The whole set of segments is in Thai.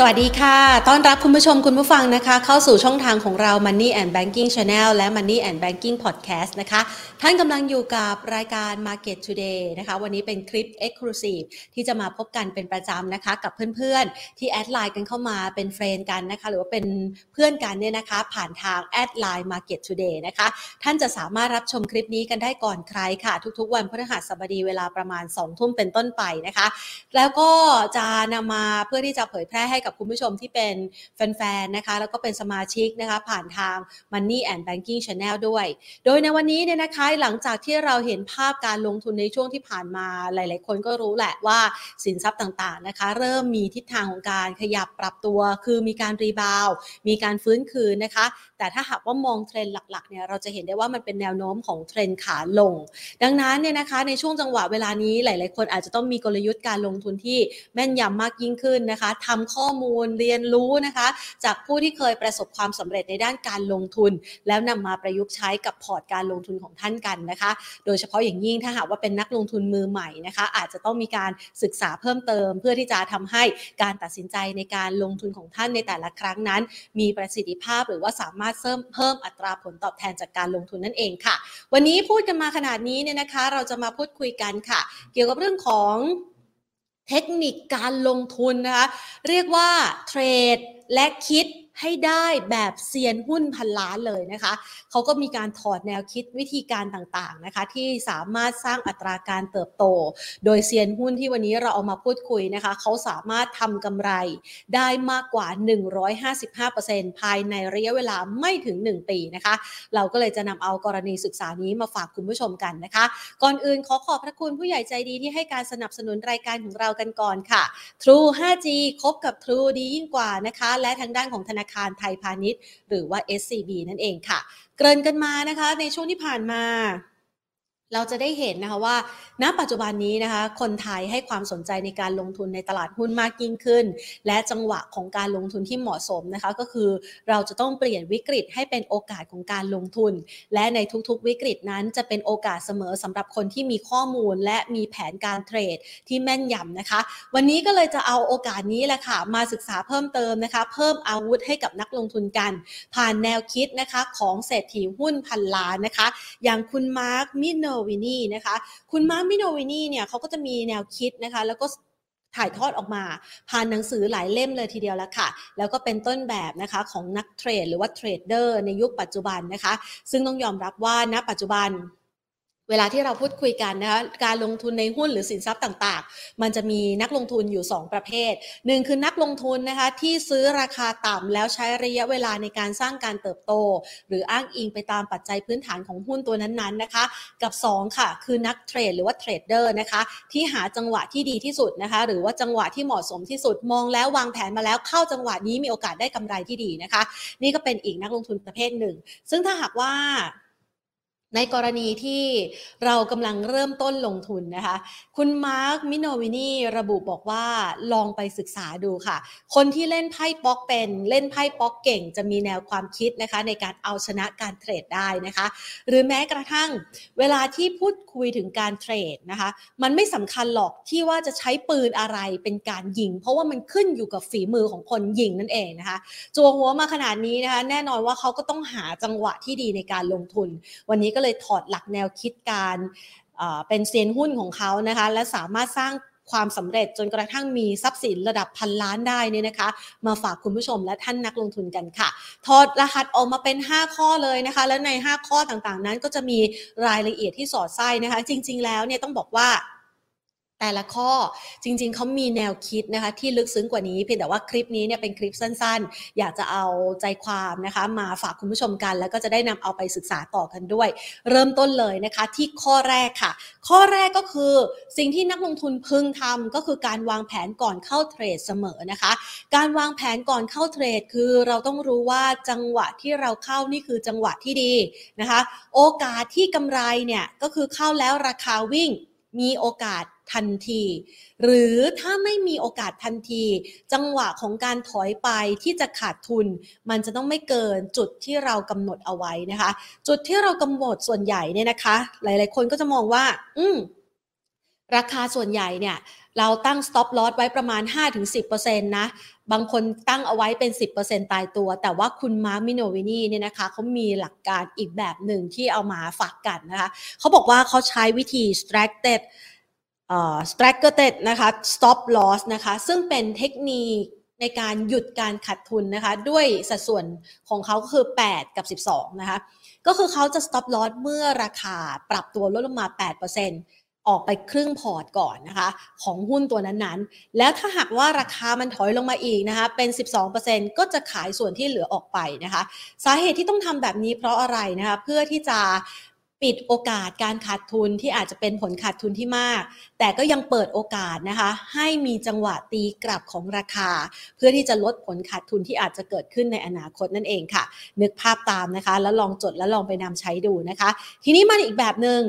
สวัสดีค่ะ ต้อนรับคุณผู้ชมคุณผู้ฟังนะคะ เข้าสู่ช่องทางของเรา Money and Banking Channel และ Money and Banking Podcast นะคะ ท่านกำลังอยู่กับรายการ Market Today นะคะ วันนี้เป็นคลิป Exclusive ที่จะมาพบกันเป็นประจำนะคะ กับเพื่อนๆ ที่ add ไลน์กันเข้ามาเป็น friend กันนะคะ หรือว่าเป็นเพื่อนกันเนี่ยนะคะ ผ่านทาง add ไลน์ Market Today นะคะ ท่านจะสามารถรับชมคลิปนี้กันได้ก่อนใครค่ะ ทุกๆ วันพฤหัสบดีเวลาประมาณ2ทุ่มเป็นต้นไปนะคะ แล้วก็จะนำมาเพื่อที่จะเผยแพร่ให้กับคุณผู้ชมที่เป็นแฟนๆนะคะ แล้วก็เป็นสมาชิกนะคะ ผ่านทาง Money and Banking Channel ด้วย โดยในวันนี้เนี่ยนะคะหลังจากที่เราเห็นภาพการลงทุนในช่วงที่ผ่านมาหลาย ๆ คนก็รู้แหละว่าสินทรัพย์ต่างๆนะคะ เริ่มมีทิศทางของการขยับปรับตัว คือมีการ rebound มีการฟื้นคืนนะคะ แต่ถ้าหากว่ามองเทรนด์หลักๆเนี่ยเราจะเห็นได้ว่ามันเป็นแนวโน้มของเทรนด์ขาลง ดังนั้นเนี่ยนะคะในช่วงจังหวะเวลานี้หลาย ๆ คนอาจจะต้องมีกลยุทธ์การลงทุนที่แม่นยำมากยิ่งขึ้นนะคะทำข้อมูลเรียนรู้นะคะ จากผู้ที่เคยประสบความสำเร็จในด้านการลงทุน แล้วนำมาประยุกต์ใช้กับพอร์ตการลงทุนของท่านกันนะคะ โดยเฉพาะอย่างยิ่งถ้าหากว่าเป็นนักลงทุนมือใหม่นะคะ อาจจะต้องมีการศึกษาเพิ่มเติม เพื่อที่จะทำให้การตัดสินใจในการลงทุนของท่านในแต่ละครั้งนั้น มีประสิทธิภาพหรือว่าสามารถเพิ่มเพิ่มอัตราผลตอบแทนจากการลงทุนนั่นเองค่ะ วันนี้พูดกันมาขนาดนี้เนี่ยนะคะ เราจะมาพูดคุยกันค่ะ เกี่ยวกับเรื่องของ เทคนิคการลงทุนนะคะ เรียกว่าเทรดและคิด ให้ได้แบบเซียนหุ้นพันล้านเลยนะคะ เขาก็มีการถอดแนวคิดวิธีการต่างๆนะคะ ที่สามารถสร้างอัตราการเติบโต โดยเซียนหุ้นที่วันนี้เราเอามาพูดคุยนะคะ เขาสามารถทำกำไรได้มากกว่า 155%ภายในระยะเวลาไม่ถึง 1 ปีนะคะ เราก็เลยจะนำเอากรณีศึกษานี้มาฝากคุณผู้ชมกันนะคะ ก่อนอื่นขอขอบพระคุณผู้ใหญ่ใจดีที่ให้การสนับสนุนรายการของเรากันก่อนค่ะ True 5G คบกับ True ดียิ่งกว่านะคะ และทางด้านของธนาคารไทยพาณิชย์ หรือว่า SCB นั่นเองค่ะ เกริ่นกันมานะคะในช่วงที่ผ่านมา เราจะได้เห็นนะคะว่า ณ ปัจจุบันนี้นะคะ คนไทยให้ความสนใจในการลงทุนในตลาดหุ้นมากยิ่งขึ้น และจังหวะของการลงทุนที่เหมาะสมนะคะ ก็คือเราจะต้องเปลี่ยนวิกฤตให้เป็นโอกาสของการลงทุน และในทุกๆวิกฤตนั้นจะเป็นโอกาสเสมอสำหรับคนที่มีข้อมูล และมีแผนการเทรดที่แม่นยำนะคะ วันนี้ก็เลยจะเอาโอกาสนี้แหละค่ะมาศึกษาเพิ่มเติมนะคะ เพิ่มอาวุธให้กับนักลงทุนกัน ผ่านแนวคิดนะคะของเศรษฐีหุ้นพันล้านนะคะ อย่างคุณ Mark Minervini นะคะ คุณ Mark Minervini เนี่ยเขาก็จะมีแนวคิดนะคะ แล้วก็ถ่ายทอดออกมา ผ่านหนังสือหลายเล่มเลยทีเดียวแล้วค่ะ แล้วก็เป็นต้นแบบนะคะของนักเทรดหรือว่าเทรดเดอร์ในยุคปัจจุบันนะคะ ซึ่งต้องยอมรับว่าณปัจจุบัน เวลาที่เราพูดคุยกันนะคะการลงทุนในหุ้นหรือสินทรัพย์ต่างๆ มันจะมีนักลงทุนอยู่ 2 ประเภทหนึ่งคือนักลงทุนนะคะที่ซื้อราคาต่ำแล้วใช้ระยะเวลาในการสร้างการเติบโต หรืออ้างอิงไปตามปัจจัยพื้นฐานของหุ้นตัวนั้นๆนะคะ กับ 2 ค่ะ คือนักเทรดหรือว่าเทรดเดอร์นะคะที่หาจังหวะที่ดีที่สุดนะคะหรือว่าจังหวะที่เหมาะสมที่สุดมองแล้ววางแผนมาแล้วเข้าจังหวะนี้มีโอกาสได้กำไรที่ดีนะคะ นี่ก็เป็นอีกนักลงทุนประเภทหนึ่ง ซึ่งถ้าหากว่า ในกรณีที่เรากำลังเริ่มต้นลงทุนนะคะ คุณมาร์ค มิโนวินีระบุบอกว่าลองไปศึกษาดูค่ะ คนที่เล่นไพ่ป๊อกเป็น เล่นไพ่ป๊อกเก่ง จะมีแนวความคิดนะคะ ในการเอาชนะการเทรดได้นะคะ หรือแม้กระทั่งเวลาที่พูดคุยถึงการเทรดนะคะ มันไม่สำคัญหรอกที่ว่าจะใช้ปืนอะไรเป็นการยิง เพราะว่ามันขึ้นอยู่กับฝีมือของคนยิงนั่นเองนะคะจัวหัวมาขนาดนี้นะคะ แน่นอนว่าเขาก็ต้องหาจังหวะที่ดีในการลงทุนวันนี้ก็เลยถอดหลักแนวคิดการเป็นเซียนหุ้นของเขานะคะ และสามารถสร้างความสำเร็จจนกระทั่งมีทรัพย์สินระดับพันล้านได้เนี่ยนะคะ มาฝากคุณผู้ชมและท่านนักลงทุนกันค่ะ ถอดรหัสออกมาเป็น 5 ข้อเลยนะคะ และใน 5 ข้อต่างๆนั้นก็จะมีรายละเอียดที่สอดไส้นะคะ จริง ๆ แล้วเนี่ยต้องบอกว่า แต่ละข้อจริง ๆ เขามีแนวคิดนะคะที่ลึกซึ้งกว่านี้เพียงแต่ว่าคลิปนี้เนี่ยเป็นคลิปสั้นๆ อยากจะเอาใจความนะคะ มาฝากคุณผู้ชมกัน แล้วก็จะได้นำเอาไปศึกษาต่อกันด้วย เริ่มต้นเลยนะคะที่ข้อแรกค่ะ ข้อแรกก็คือสิ่งที่นักลงทุนพึงทำก็คือการวางแผนก่อนเข้าเทรดเสมอนะคะ การวางแผนก่อนเข้าเทรด คือเราต้องรู้ว่าจังหวะที่เราเข้านี่คือจังหวะที่ดีนะคะ โอกาสที่กำไรเนี่ยก็คือเข้าแล้วราคาวิ่งมีโอกาส ทันที หรือถ้าไม่มีโอกาสทันที จังหวะของการถอยไปที่จะขาดทุน มันจะต้องไม่เกินจุดที่เรากำหนดเอาไว้นะคะ จุดที่เรากำหนดส่วนใหญ่เนี่ยนะคะ หลาย ๆ คนก็จะมองว่า อืมราคาส่วนใหญ่เนี่ย เราตั้ง stop loss ไว้ประมาณ 5-10%นะบางคนตั้งเอาไว้เป็น 10%ตายตัว แต่ว่าคุณมาร์มิโนวินีเนี่ยนะคะเขามีหลักการอีกแบบหนึ่งที่เอามาฝากกันนะคะเขาบอกว่าเขาใช้วิธี s t r a c t e d stracted เอ่อ stracted นะคะ stop loss นะคะ ซึ่งเป็นเทคนิคในการหยุดการขาดทุนนะคะ ด้วยสัดส่วนของเขาคือ 8 กับ 12 นะคะ ก็คือเขาจะ stop loss เมื่อราคาปรับตัวลดลงมา 8%ออกไปครึ่งพอร์ตก่อนนะคะ ของหุ้นตัวนั้นๆ แล้วถ้าหากว่าราคามันถอยลงมาอีกนะคะ เป็น 12%ก็จะขายส่วนที่เหลือออกไปนะคะ สาเหตุที่ต้องทำแบบนี้เพราะอะไรนะคะ เพื่อที่จะ ปิดโอกาสการขาดทุนที่อาจจะเป็นผลขาดทุนที่มาก แต่ก็ยังเปิดโอกาสนะคะ ให้มีจังหวะตีกลับของราคา เพื่อที่จะลดผลขาดทุนที่อาจจะเกิดขึ้นในอนาคตนั่นเองค่ะ นึกภาพตามนะคะ แล้วลองจดแล้วลองไปนำใช้ดูนะคะ ทีนี้มันอีกแบบหนึ่ง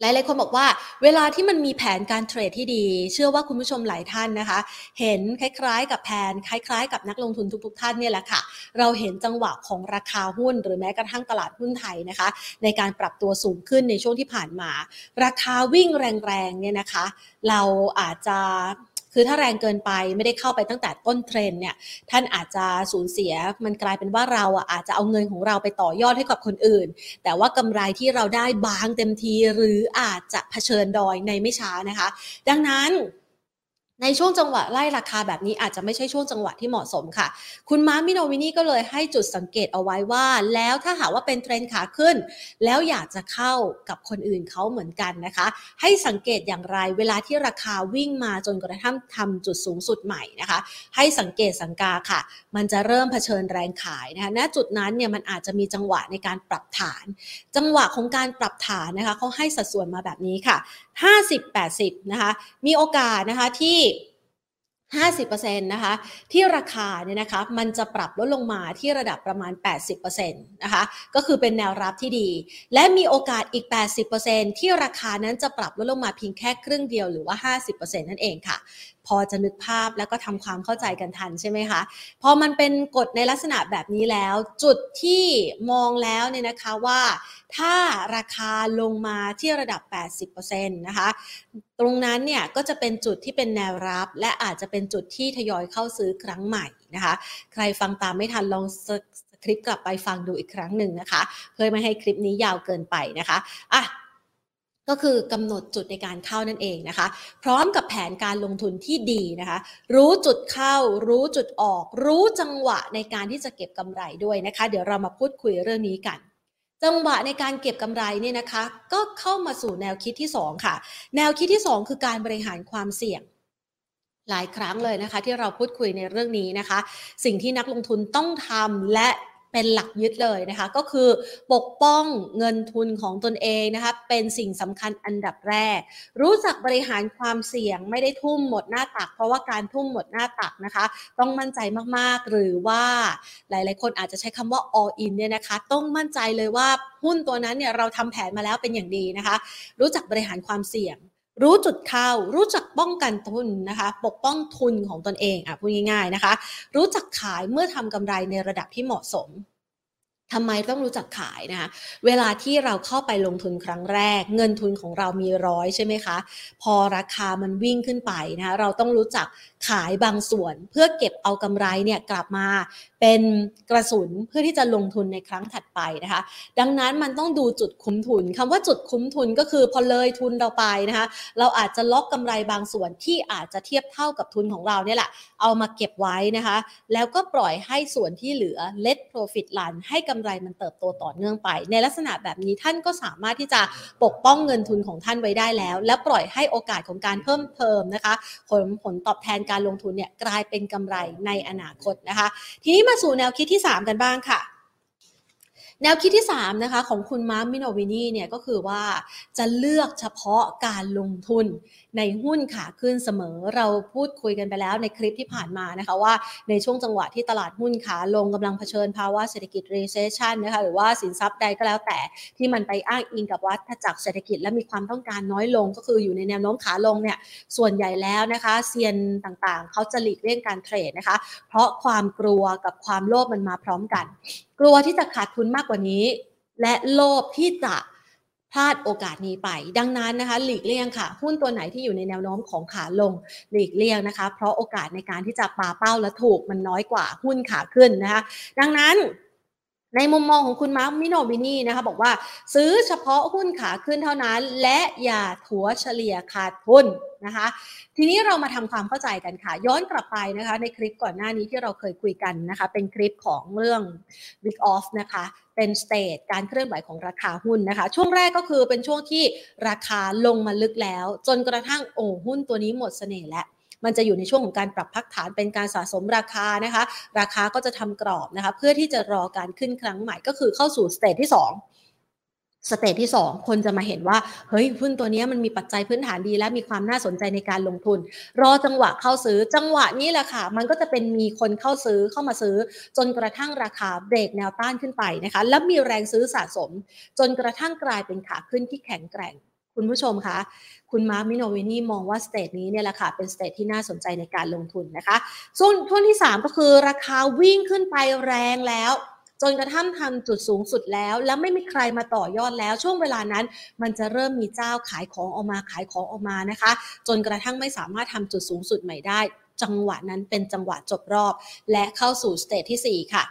หลายๆคนบอกว่าเวลาที่มันมีแผนการเทรดที่ดี เชื่อว่าคุณผู้ชมหลายท่านนะคะ เห็นคล้ายๆ กับแผนคล้าย ๆ กับนักลงทุนทุกๆท่านเนี่ยแหละค่ะ เราเห็นจังหวะของราคาหุ้น หรือแม้กระทั่งตลาดหุ้นไทยนะคะ ในการปรับตัวสูงขึ้นในช่วงที่ผ่านมา ราคาวิ่งแรงๆเนี่ยนะคะ เราอาจจะ คือถ้าแรงเกินไปไม่ได้เข้าไปตั้งแต่ต้นเทรนด์เนี่ยท่านอาจจะสูญเสียมันกลายเป็นว่าเราอะอาจจะเอาเงินของเราไปต่อยอดให้กับคนอื่น แต่ว่ากำไรที่เราได้บางเต็มทีหรืออาจจะเผชิญดอยในไม่ช้านะคะ ดังนั้น ในช่วงจังหวะไล่ราคาแบบนี้อาจจะไม่ใช่ช่วงจังหวะที่เหมาะสมค่ะ คุณ Mark Minervini ก็เลยให้จุดสังเกตเอาไว้ว่า แล้วถ้าหากว่าเป็นเทรนด์ขาขึ้น แล้วอยากจะเข้ากับคนอื่นเขาเหมือนกันนะคะ ให้สังเกตอย่างไรเวลาที่ราคาวิ่งมาจนกระทั่งทำจุดสูงสุดใหม่นะคะ ให้สังเกตสังกาค่ะ มันจะเริ่มเผชิญแรงขายนะคะณจุดนั้นเนี่ยมันอาจจะมีจังหวะในการปรับฐาน จังหวะของการปรับฐานนะคะเขาให้สัดส่วนมาแบบนี้ค่ะ 50-80 นะคะ มีโอกาสนะคะที่ 50%นะคะที่ราคาเนี่ยนะคะมันจะปรับลดลงมาที่ระดับประมาณ 80%นะคะก็คือเป็นแนวรับที่ดี และมีโอกาสอีก 80%ที่ราคานั้นจะปรับลดลงมาเพียงแค่ครึ่งเดียวหรือว่า 50%นั่นเองค่ะ พอจะนึกภาพแล้วก็ทำความเข้าใจกันทันใช่ไหมคะ พอมันเป็นกฎในลักษณะแบบนี้แล้ว จุดที่มองแล้วเนี่ยนะคะว่าถ้าราคาลงมาที่ระดับ 80%นะคะ ตรงนั้นเนี่ยก็จะเป็นจุดที่เป็นแนวรับ และอาจจะเป็นจุดที่ทยอยเข้าซื้อครั้งใหม่นะคะ ใครฟังตามไม่ทันลองสคริปต์กลับไปฟังดูอีกครั้งหนึ่งนะคะ เพื่อไม่ให้คลิปนี้ยาวเกินไปนะคะอะ ก็คือกำหนดจุดในการเข้านั่นเองนะคะ พร้อมกับแผนการลงทุนที่ดีนะคะ รู้จุดเข้า รู้จุดออก รู้จังหวะในการที่จะเก็บกำไรด้วยนะคะ เดี๋ยวเรามาพูดคุยเรื่องนี้กัน จังหวะในการเก็บกำไรเนี่ยนะคะ ก็เข้ามาสู่แนวคิดที่ 2 ค่ะ แนวคิดที่ 2 คือการบริหารความเสี่ยงหลายครั้งเลยนะคะ ที่เราพูดคุยในเรื่องนี้นะคะ สิ่งที่นักลงทุนต้องทำและ เป็นหลักยึดเลยนะคะก็คือปกป้องเงินทุนของตนเองนะคะเป็นสิ่งสำคัญอันดับแรก รู้จักบริหารความเสี่ยงไม่ได้ทุ่มหมดหน้าตัก เพราะว่าการทุ่มหมดหน้าตักนะคะ ต้องมั่นใจมากๆ หรือว่าหลายๆ คนอาจจะใช้คำว่า all in เนี่ยนะคะต้องมั่นใจเลยว่าหุ้นตัวนั้นเนี่ยเราทำแผนมาแล้วเป็นอย่างดีนะคะ รู้จักบริหารความเสี่ยง รู้จุดเข้า รู้จักป้องกันทุนนะคะ ปกป้องทุนของตนเองอะพูดง่ายๆนะคะ รู้จักขายเมื่อทำกำไรในระดับที่เหมาะสม ทำไมต้องรู้จักขายนะคะเวลาที่เราเข้าไปลงทุนครั้งแรก เงินทุนของเรามีร้อยใช่ไหมคะ พอราคามันวิ่งขึ้นไปนะคะเราต้องรู้จักขายบางส่วน เพื่อเก็บเอากำไรเนี่ยกลับมาเป็นกระสุนเพื่อที่จะลงทุนในครั้งถัดไปนะคะ ดังนั้นมันต้องดูจุดคุ้มทุนคำว่าจุดคุ้มทุนก็คือพอเลยทุนเราไปนะคะเราอาจจะล็อกกำไรบางส่วนที่อาจจะเทียบเท่ากับทุนของเราเนี่ยแหละเอามาเก็บไว้นะคะ แล้วก็ปล่อยให้ส่วนที่เหลือ let profit run ให้กำไรมันเติบโตต่อเนื่องไป ในลักษณะแบบนี้ท่านก็สามารถที่จะปกป้องเงินทุนของท่านไว้ได้แล้ว และปล่อยให้โอกาสของการเพิ่มเติมนะคะ ผลผลตอบแทนการลงทุนเนี่ยกลายเป็นกำไรในอนาคตนะคะ ทีนี้มาสู่แนวคิดที่ 3 กันบ้างค่ะ แนวคิดที่3นะคะของคุณมาร์มิโนวินีเนี่ยก็คือว่าจะเลือกเฉพาะการลงทุนในหุ้นขาขึ้นเสมอเราพูดคุยกันไปแล้วในคลิปที่ผ่านมานะคะว่าในช่วงจังหวะที่ตลาดหุ้นขาลงกำลังเผชิญภาวะเศรษฐกิจ recession นะคะหรือว่าสินทรัพย์ใดก็แล้วแต่ที่มันไปอ้างอิงกับวัฏจักรเศรษฐกิจและมีความต้องการน้อยลง ก็คืออยู่ในแนวโน้มขาลงเนี่ยส่วนใหญ่แล้วนะคะเซียนต่างๆ เขาจะหลีกเลี่ยงการเทรดนะคะ เพราะความกลัวกับความโลภมันมาพร้อมกัน กลัวที่จะขาดทุนมากกว่านี้ และโลภที่จะพลาดโอกาสนี้ไป ดังนั้นนะคะ หลีกเลี่ยงค่ะ หุ้นตัวไหนที่อยู่ในแนวโน้มของขาลง หลีกเลี่ยงนะคะ เพราะโอกาสในการที่จะปาเป้าและถูกมันน้อยกว่าหุ้นขาขึ้นนะคะ ดังนั้น ในมุมมองของคุณ Mark Minervini นะคะบอกว่าซื้อเฉพาะหุ้นขาขึ้นเท่านั้น และอย่าถัวเฉลี่ยขาดทุนนะคะ ทีนี้เรามาทำความเข้าใจกันค่ะ ย้อนกลับไปนะคะ ในคลิปก่อนหน้านี้ที่เราเคยคุยกันนะคะ เป็นคลิปของเรื่อง Big Off นะคะ เป็น stage การเคลื่อนไหวของราคาหุ้นนะคะ ช่วงแรกก็คือเป็นช่วงที่ราคาลงมาลึกแล้ว จนกระทั่งโอ้หุ้นตัวนี้หมดเสน่ห์แล้ว มันจะอยู่ในช่วงของการปรับพักฐานเป็นการสะสมราคานะคะ ราคาก็จะทำกรอบนะคะ เพื่อที่จะรอการขึ้นครั้งใหม่ก็คือเข้าสู่ stage ที่ 2 stage ที่ 2 คนจะมาเห็นว่าเฮ้ยหุ้นตัวนี้มันมีปัจจัยพื้นฐานดีและมีความน่าสนใจในการลงทุน รอจังหวะเข้าซื้อจังหวะนี้แหละค่ะ มันก็จะเป็นมีคนเข้าซื้อเข้ามาซื้อ จนกระทั่งราคาเบรกแนวต้านขึ้นไปนะคะ แล้วมีแรงซื้อสะสม จนกระทั่งกลายเป็นขาขึ้นที่แข็งแกร่ง คุณผู้ชมคะคุณ Mark Minervini มองว่า stage นี้เนี่ยแหละค่ะเป็น stage ที่น่าสนใจในการลงทุนนะคะส่วนช่วงที่ 3 ก็คือราคาวิ่งขึ้นไปแรงแล้วจนกระทั่งทำจุดสูงสุดแล้ว แล้วไม่มีใครมาต่อยอดแล้ว ช่วงเวลานั้น มันจะเริ่มมีเจ้าขายของออกมาขายของออกมานะคะ จนกระทั่งไม่สามารถทำจุดสูงสุดใหม่ได้ จังหวะนั้นเป็นจังหวะจบรอบ และเข้าสู่ stage ที่ 4 ค่ะ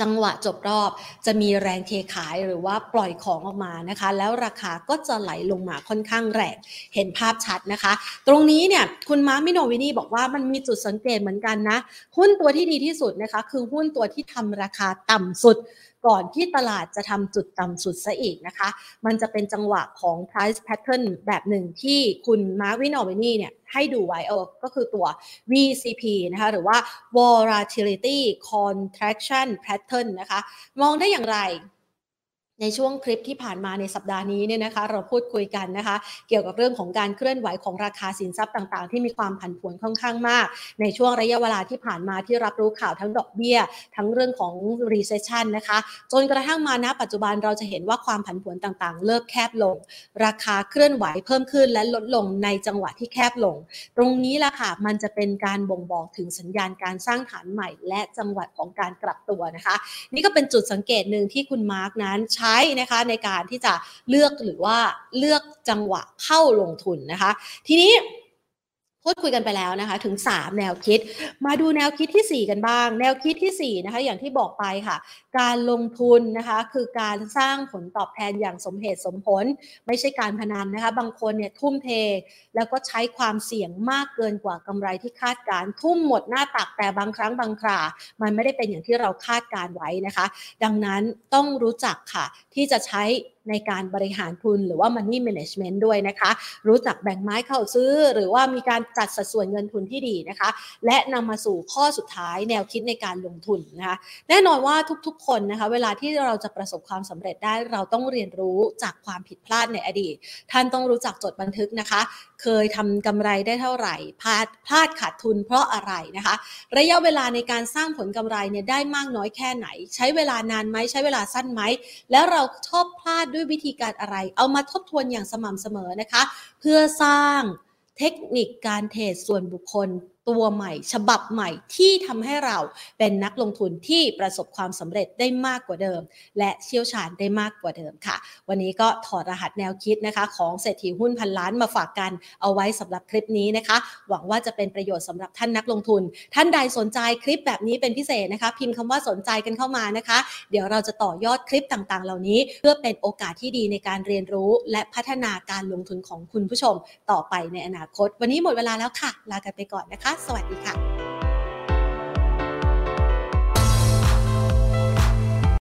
จังหวะจบรอบจะมีแรงเทขายหรือว่าปล่อยของออกมานะคะ แล้วราคาก็จะไหลลงมาค่อนข้างแรงเห็นภาพชัดนะคะ ตรงนี้เนี่ยคุณม้ามิโนวินีบอกว่ามันมีจุดสังเกตเหมือนกันนะ หุ้นตัวที่ดีที่สุดนะคะ คือหุ้นตัวที่ทำราคาต่ำสุด ก่อนที่ตลาดจะทำจุดต่ำสุดซะอีกนะคะ มันจะเป็นจังหวะของ price pattern แบบหนึ่งที่คุณมาร์วินออเวนี่เนี่ยให้ดูไว้เออก็คือตัว VCP นะคะหรือว่า volatility contraction pattern นะคะ มองได้อย่างไร ในช่วงคลิปที่ผ่านมาในสัปดาห์นี้เนี่ยนะคะเราพูดคุยกันนะคะ เกี่ยวกับเรื่องของการเคลื่อนไหวของราคาสินทรัพย์ต่างๆ ที่มีความผันผวนค่อนข้างมาก ในช่วงระยะเวลาที่ผ่านมาที่รับรู้ข่าวทั้งดอกเบี้ย ทั้งเรื่องของ recession นะคะจนกระทั่งมาณปัจจุบันเราจะเห็นว่าความผันผวนต่างๆ เริ่มแคบลง ราคาเคลื่อนไหวเพิ่มขึ้นและลดลงในจังหวะที่แคบลง ตรงนี้แหละค่ะมันจะเป็นการบ่งบอกถึงสัญญาณการสร้างฐานใหม่ และจังหวะของการกลับตัวนะคะ นี่ก็เป็นจุดสังเกตหนึ่งที่คุณมาร์กนั้นใช้นะคะในการที่จะเลือกหรือว่าเลือกจังหวะเข้าลงทุนนะคะ ทีนี้ พูดคุยกันไปแล้วนะคะถึง 3 แนวคิด มาดูแนวคิดที่ 4 กันบ้าง แนวคิดที่4นะคะอย่างที่บอกไปค่ะ การลงทุนนะคะคือการสร้างผลตอบแทนอย่างสมเหตุสมผล ไม่ใช่การพนันนะคะบางคนเนี่ยทุ่มเท แล้วก็ใช้ความเสี่ยงมากเกินกว่ากำไรที่คาดการ ทุ่มหมดหน้าตักแต่บางครั้งบางครา มันไม่ได้เป็นอย่างที่เราคาดการไว้นะคะ ดังนั้นต้องรู้จักค่ะที่จะใช้ในการบริหารทุนหรือว่า money management ด้วยนะคะ รู้จักแบ่งไม้เข้าซื้อ หรือว่ามีการจัดสัดส่วนเงินทุนที่ดีนะคะ และนำมาสู่ข้อสุดท้ายแนวคิดในการลงทุนนะคะแน่นอนว่าทุกๆ คนนะคะ เวลาที่เราจะประสบความสำเร็จได้เราต้องเรียนรู้จากความผิดพลาดในอดีต ท่านต้องรู้จักจดบันทึกนะคะ เคยทำกำไรได้เท่าไหร่พลาดพลาดขาดทุนเพราะอะไรนะคะ ระยะเวลาในการสร้างผลกำไรเนี่ยได้มากน้อยแค่ไหน ใช้เวลานานไหมใช้เวลาสั้นไหมแล้วเราชอบพลาดด้วยวิธีการอะไร เอามาทบทวนอย่างสม่ำเสมอนะคะ เพื่อสร้าง เทคนิคการเทรดส่วนบุคคล ตัวใหม่ ฉบับใหม่ที่ทำให้เราเป็นนักลงทุนที่ประสบความสำเร็จได้มากกว่าเดิม และเชี่ยวชาญได้มากกว่าเดิมค่ะ วันนี้ก็ถอดรหัสแนวคิดนะคะ ของเศรษฐีหุ้นพันล้านมาฝากกันเอาไว้สำหรับคลิปนี้นะคะ หวังว่าจะเป็นประโยชน์สำหรับท่านนักลงทุน ท่านใดสนใจคลิปแบบนี้เป็นพิเศษนะคะ พิมพ์คำว่าสนใจกันเข้ามานะคะ เดี๋ยวเราจะต่อยอดคลิปต่างๆ เหล่านี้ เพื่อเป็นโอกาสที่ดีในการเรียนรู้ และพัฒนาการลงทุนของคุณผู้ชม ต่อไปในอนาคต วันนี้หมดเวลาแล้วค่ะ ลากันไปก่อนนะคะสวัสดีค่ะ